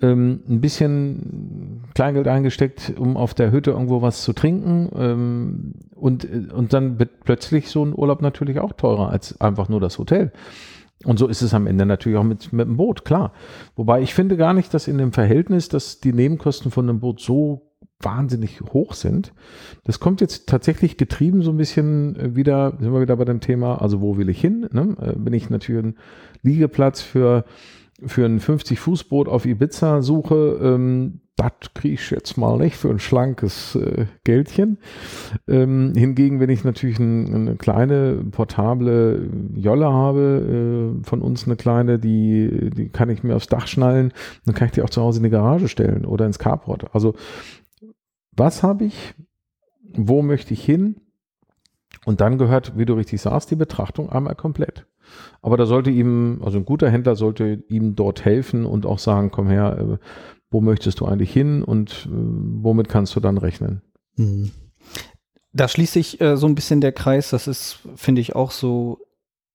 ähm, ein bisschen Kleingeld eingesteckt, um auf der Hütte irgendwo was zu trinken. Ähm, und, und dann wird plötzlich so ein Urlaub natürlich auch teurer als einfach nur das Hotel. Und so ist es am Ende natürlich auch mit, mit dem Boot, klar. Wobei ich finde gar nicht, dass in dem Verhältnis, dass die Nebenkosten von einem Boot so wahnsinnig hoch sind. Das kommt jetzt tatsächlich getrieben so ein bisschen äh, wieder, sind wir wieder bei dem Thema, also wo will ich hin? Ne? Äh, wenn ich natürlich einen Liegeplatz für, für ein 50-Fuß-Boot auf Ibiza suche, ähm, das kriege ich jetzt mal nicht für ein schlankes äh, Geldchen. Ähm, hingegen, wenn ich natürlich ein, eine kleine portable Jolle habe, äh, von uns eine kleine, die, die kann ich mir aufs Dach schnallen, dann kann ich die auch zu Hause in die Garage stellen oder ins Carport. Also was habe ich, wo möchte ich hin? Und dann gehört, wie du richtig sagst, die Betrachtung einmal komplett. Aber da sollte ihm, also ein guter Händler sollte ihm dort helfen und auch sagen, komm her, äh, wo möchtest du eigentlich hin und äh, womit kannst du dann rechnen? Mhm. Da schließt sich äh, so ein bisschen der Kreis. Das ist, finde ich, auch so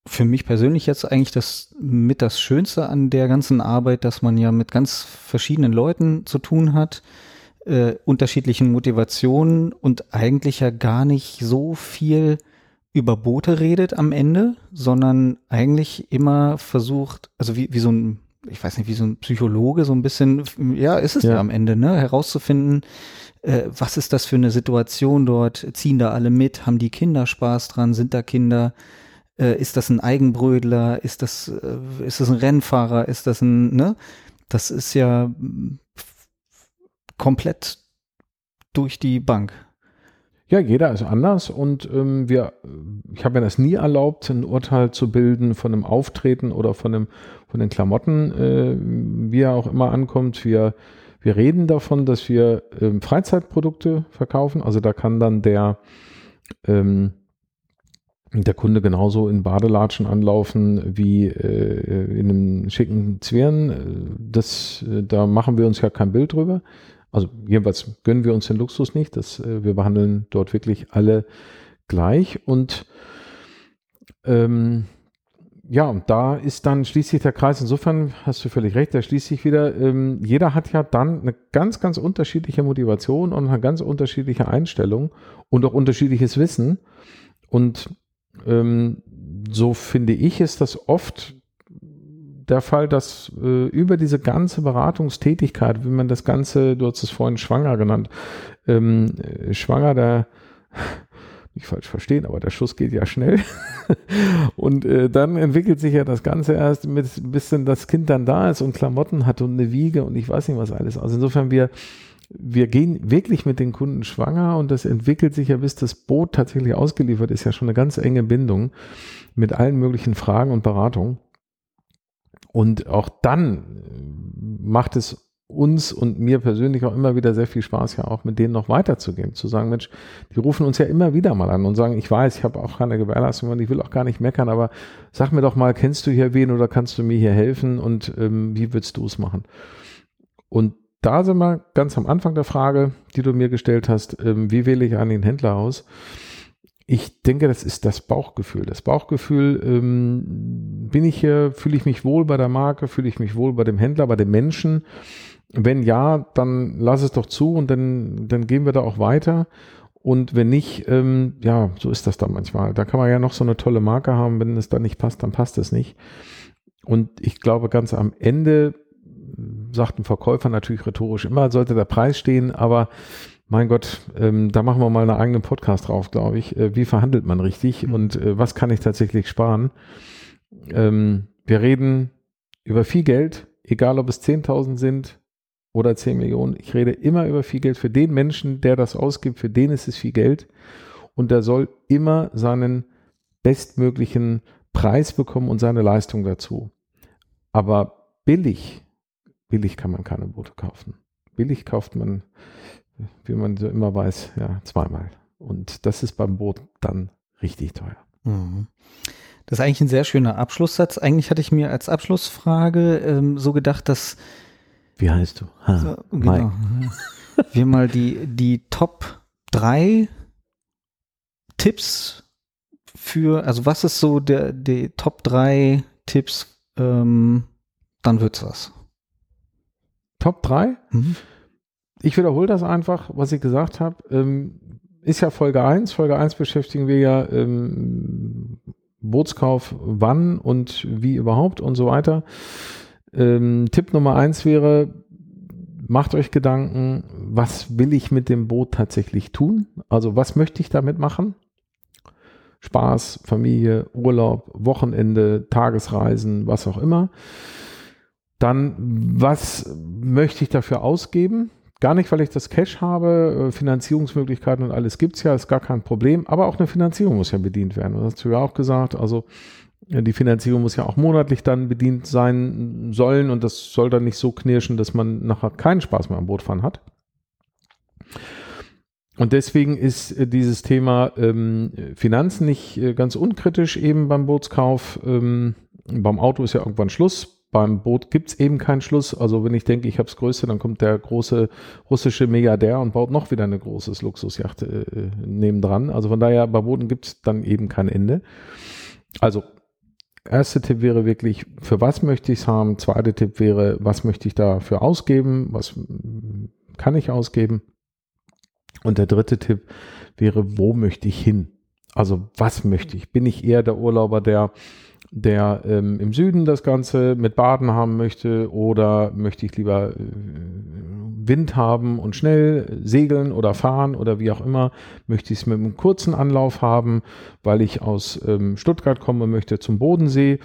für mich persönlich jetzt eigentlich das mit das Schönste an der ganzen Arbeit, dass man ja mit ganz verschiedenen Leuten zu tun hat äh, unterschiedlichen Motivationen und eigentlich ja gar nicht so viel über Boote redet am Ende, sondern eigentlich immer versucht, also wie, wie so ein, ich weiß nicht, wie so ein Psychologe so ein bisschen, ja, ist es ja, ja am Ende, ne, herauszufinden, äh, was ist das für eine Situation dort, ziehen da alle mit, haben die Kinder Spaß dran, sind da Kinder, äh, ist das ein Eigenbrödler, ist das, äh, ist das ein Rennfahrer, ist das ein, ne, das ist ja komplett durch die Bank. Ja, jeder ist anders und ähm, wir, ich habe mir das nie erlaubt, ein Urteil zu bilden von einem Auftreten oder von, einem, von den Klamotten, äh, wie er auch immer ankommt. Wir, wir reden davon, dass wir ähm, Freizeitprodukte verkaufen. Also da kann dann der, ähm, der Kunde genauso in Badelatschen anlaufen wie äh, in einem schicken Zwirn. Das, äh, da machen wir uns ja kein Bild drüber. Also jedenfalls gönnen wir uns den Luxus nicht. dass äh, wir behandeln dort wirklich alle gleich. Und ähm, ja, da ist dann schließlich der Kreis. Insofern hast du völlig recht, da schließt sich wieder. Ähm, jeder hat ja dann eine ganz, ganz unterschiedliche Motivation und eine ganz unterschiedliche Einstellung und auch unterschiedliches Wissen. Und ähm, so finde ich, ist das oft der Fall, dass äh, über diese ganze Beratungstätigkeit, wie man das Ganze, du hast es vorhin schwanger genannt, ähm, äh, schwanger, der [laughs] nicht falsch verstehen, aber der Schuss geht ja schnell. [laughs] und äh, dann entwickelt sich ja das Ganze erst mit bis dann das Kind dann da ist und Klamotten hat und eine Wiege und ich weiß nicht was alles. Also insofern wir wir gehen wirklich mit den Kunden schwanger und das entwickelt sich ja, bis das Boot tatsächlich ausgeliefert ist, ja schon eine ganz enge Bindung mit allen möglichen Fragen und Beratungen. Und auch dann äh, macht es uns und mir persönlich auch immer wieder sehr viel Spaß, ja auch mit denen noch weiterzugehen, zu sagen, Mensch, die rufen uns ja immer wieder mal an und sagen, ich weiß, ich habe auch keine Gewährleistung und ich will auch gar nicht meckern, aber sag mir doch mal, kennst du hier wen oder kannst du mir hier helfen und ähm, wie würdest du es machen? Und da sind wir ganz am Anfang der Frage, die du mir gestellt hast, ähm, wie wähle ich einen Händler aus? Ich denke, das ist das Bauchgefühl. Das Bauchgefühl, ähm, bin ich hier, fühle ich mich wohl bei der Marke, fühle ich mich wohl bei dem Händler, bei dem Menschen? Wenn ja, dann lass es doch zu und dann, dann gehen wir da auch weiter. Und wenn nicht, ähm, ja, so ist das dann manchmal. Da kann man ja noch so eine tolle Marke haben. Wenn es dann nicht passt, dann passt es nicht. Und ich glaube, ganz am Ende sagt ein Verkäufer natürlich rhetorisch immer, sollte der Preis stehen, aber mein Gott, ähm, da machen wir mal einen eigenen Podcast drauf, glaube ich. Äh, wie verhandelt man richtig mhm. und äh, was kann ich tatsächlich sparen? Ähm, wir reden über viel Geld, egal ob es 10.000 sind oder 10 Millionen. Ich rede immer über viel Geld. Für den Menschen, der das ausgibt, für den ist es viel Geld. Und der soll immer seinen bestmöglichen Preis bekommen und seine Leistung dazu. Aber billig, billig kann man keine Boote kaufen. Billig kauft man wie man so immer weiß, ja, zweimal. Und das ist beim Boot dann richtig teuer. Mhm. Das ist eigentlich ein sehr schöner Abschlusssatz. Eigentlich hatte ich mir als Abschlussfrage ähm, so gedacht, dass Wie heißt du? Ha, so, genau, [laughs] wir mal die, die Top 3 Tipps für, also was ist so der, die Top 3 Tipps, ähm, dann wird's was. Top 3? Mhm. Ich wiederhole das einfach, was ich gesagt habe. Ähm, ist ja Folge 1. Folge 1 beschäftigen wir ja ähm, Bootskauf wann und wie überhaupt und so weiter. Ähm, Tipp Nummer 1 wäre, macht euch Gedanken, was will ich mit dem Boot tatsächlich tun? Also was möchte ich damit machen? Spaß, Familie, Urlaub, Wochenende, Tagesreisen, was auch immer. Dann, was möchte ich dafür ausgeben? Gar nicht, weil ich das Cash habe, äh, Finanzierungsmöglichkeiten und alles gibt es ja, ist gar kein Problem, aber auch eine Finanzierung muss ja bedient werden. Das hast du ja auch gesagt. Also ja, die Finanzierung muss ja auch monatlich dann bedient sein sollen und das soll dann nicht so knirschen, dass man nachher keinen Spaß mehr am Bootfahren hat. Und deswegen ist äh, dieses Thema ähm, Finanzen nicht äh, ganz unkritisch eben beim Bootskauf. Ähm, beim Auto ist ja irgendwann Schluss. Beim Boot gibt es eben keinen Schluss. Also wenn ich denke, ich habe das Größte, dann kommt der große russische Milliardär und baut noch wieder eine großes Luxusjacht äh, nebendran. Also von daher, bei Booten gibt es dann eben kein Ende. Also erster Tipp wäre wirklich, für was möchte ich es haben? Zweiter Tipp wäre, was möchte ich dafür ausgeben? Was kann ich ausgeben? Und der dritte Tipp wäre, wo möchte ich hin? Also was möchte ich? Bin ich eher der Urlauber, der der ähm, im Süden das Ganze mit Baden haben möchte oder möchte ich lieber äh, Wind haben und schnell segeln oder fahren oder wie auch immer, möchte ich es mit einem kurzen Anlauf haben, weil ich aus ähm, Stuttgart komme möchte zum Bodensee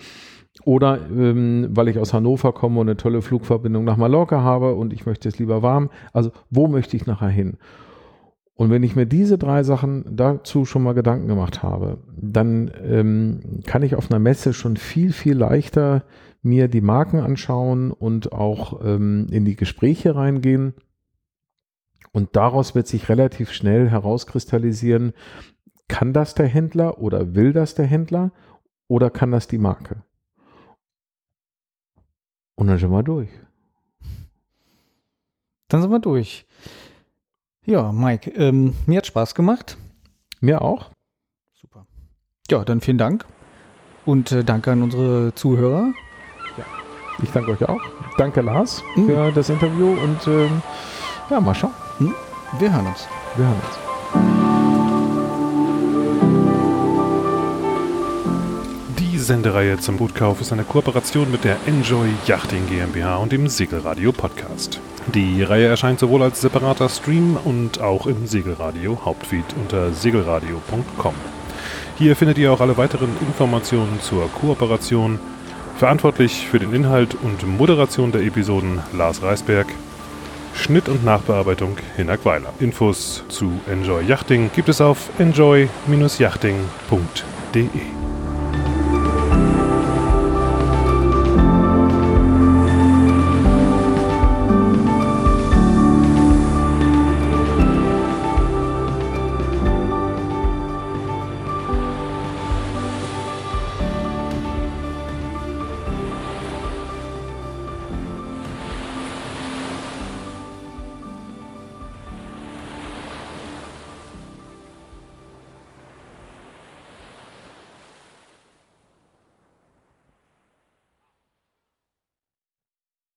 oder ähm, weil ich aus Hannover komme und eine tolle Flugverbindung nach Mallorca habe und ich möchte es lieber warm. Also wo möchte ich nachher hin? Und wenn ich mir diese drei Sachen dazu schon mal Gedanken gemacht habe, dann ähm, kann ich auf einer Messe schon viel, viel leichter mir die Marken anschauen und auch ähm, in die Gespräche reingehen. Und daraus wird sich relativ schnell herauskristallisieren, kann das der Händler oder will das der Händler oder kann das die Marke? Und dann sind wir durch. Dann sind wir durch. Ja, Mike, ähm, mir hat Spaß gemacht. Mir auch. Super. Ja, dann vielen Dank. Und äh, danke an unsere Zuhörer. Ich danke euch auch. Danke, Lars, für das Interview und ähm, ja, mal schauen. Wir hören uns. Wir hören uns. Sendereihe zum Bootkauf ist eine Kooperation mit der Enjoy Yachting GmbH und dem Segelradio Podcast. Die Reihe erscheint sowohl als separater Stream und auch im Segelradio Hauptfeed unter segelradio.com. Hier findet ihr auch alle weiteren Informationen zur Kooperation. Verantwortlich für den Inhalt und Moderation der Episoden Lars Reisberg. Schnitt und Nachbearbeitung Hinak Weiler. Infos zu Enjoy Yachting gibt es auf enjoy-yachting.de.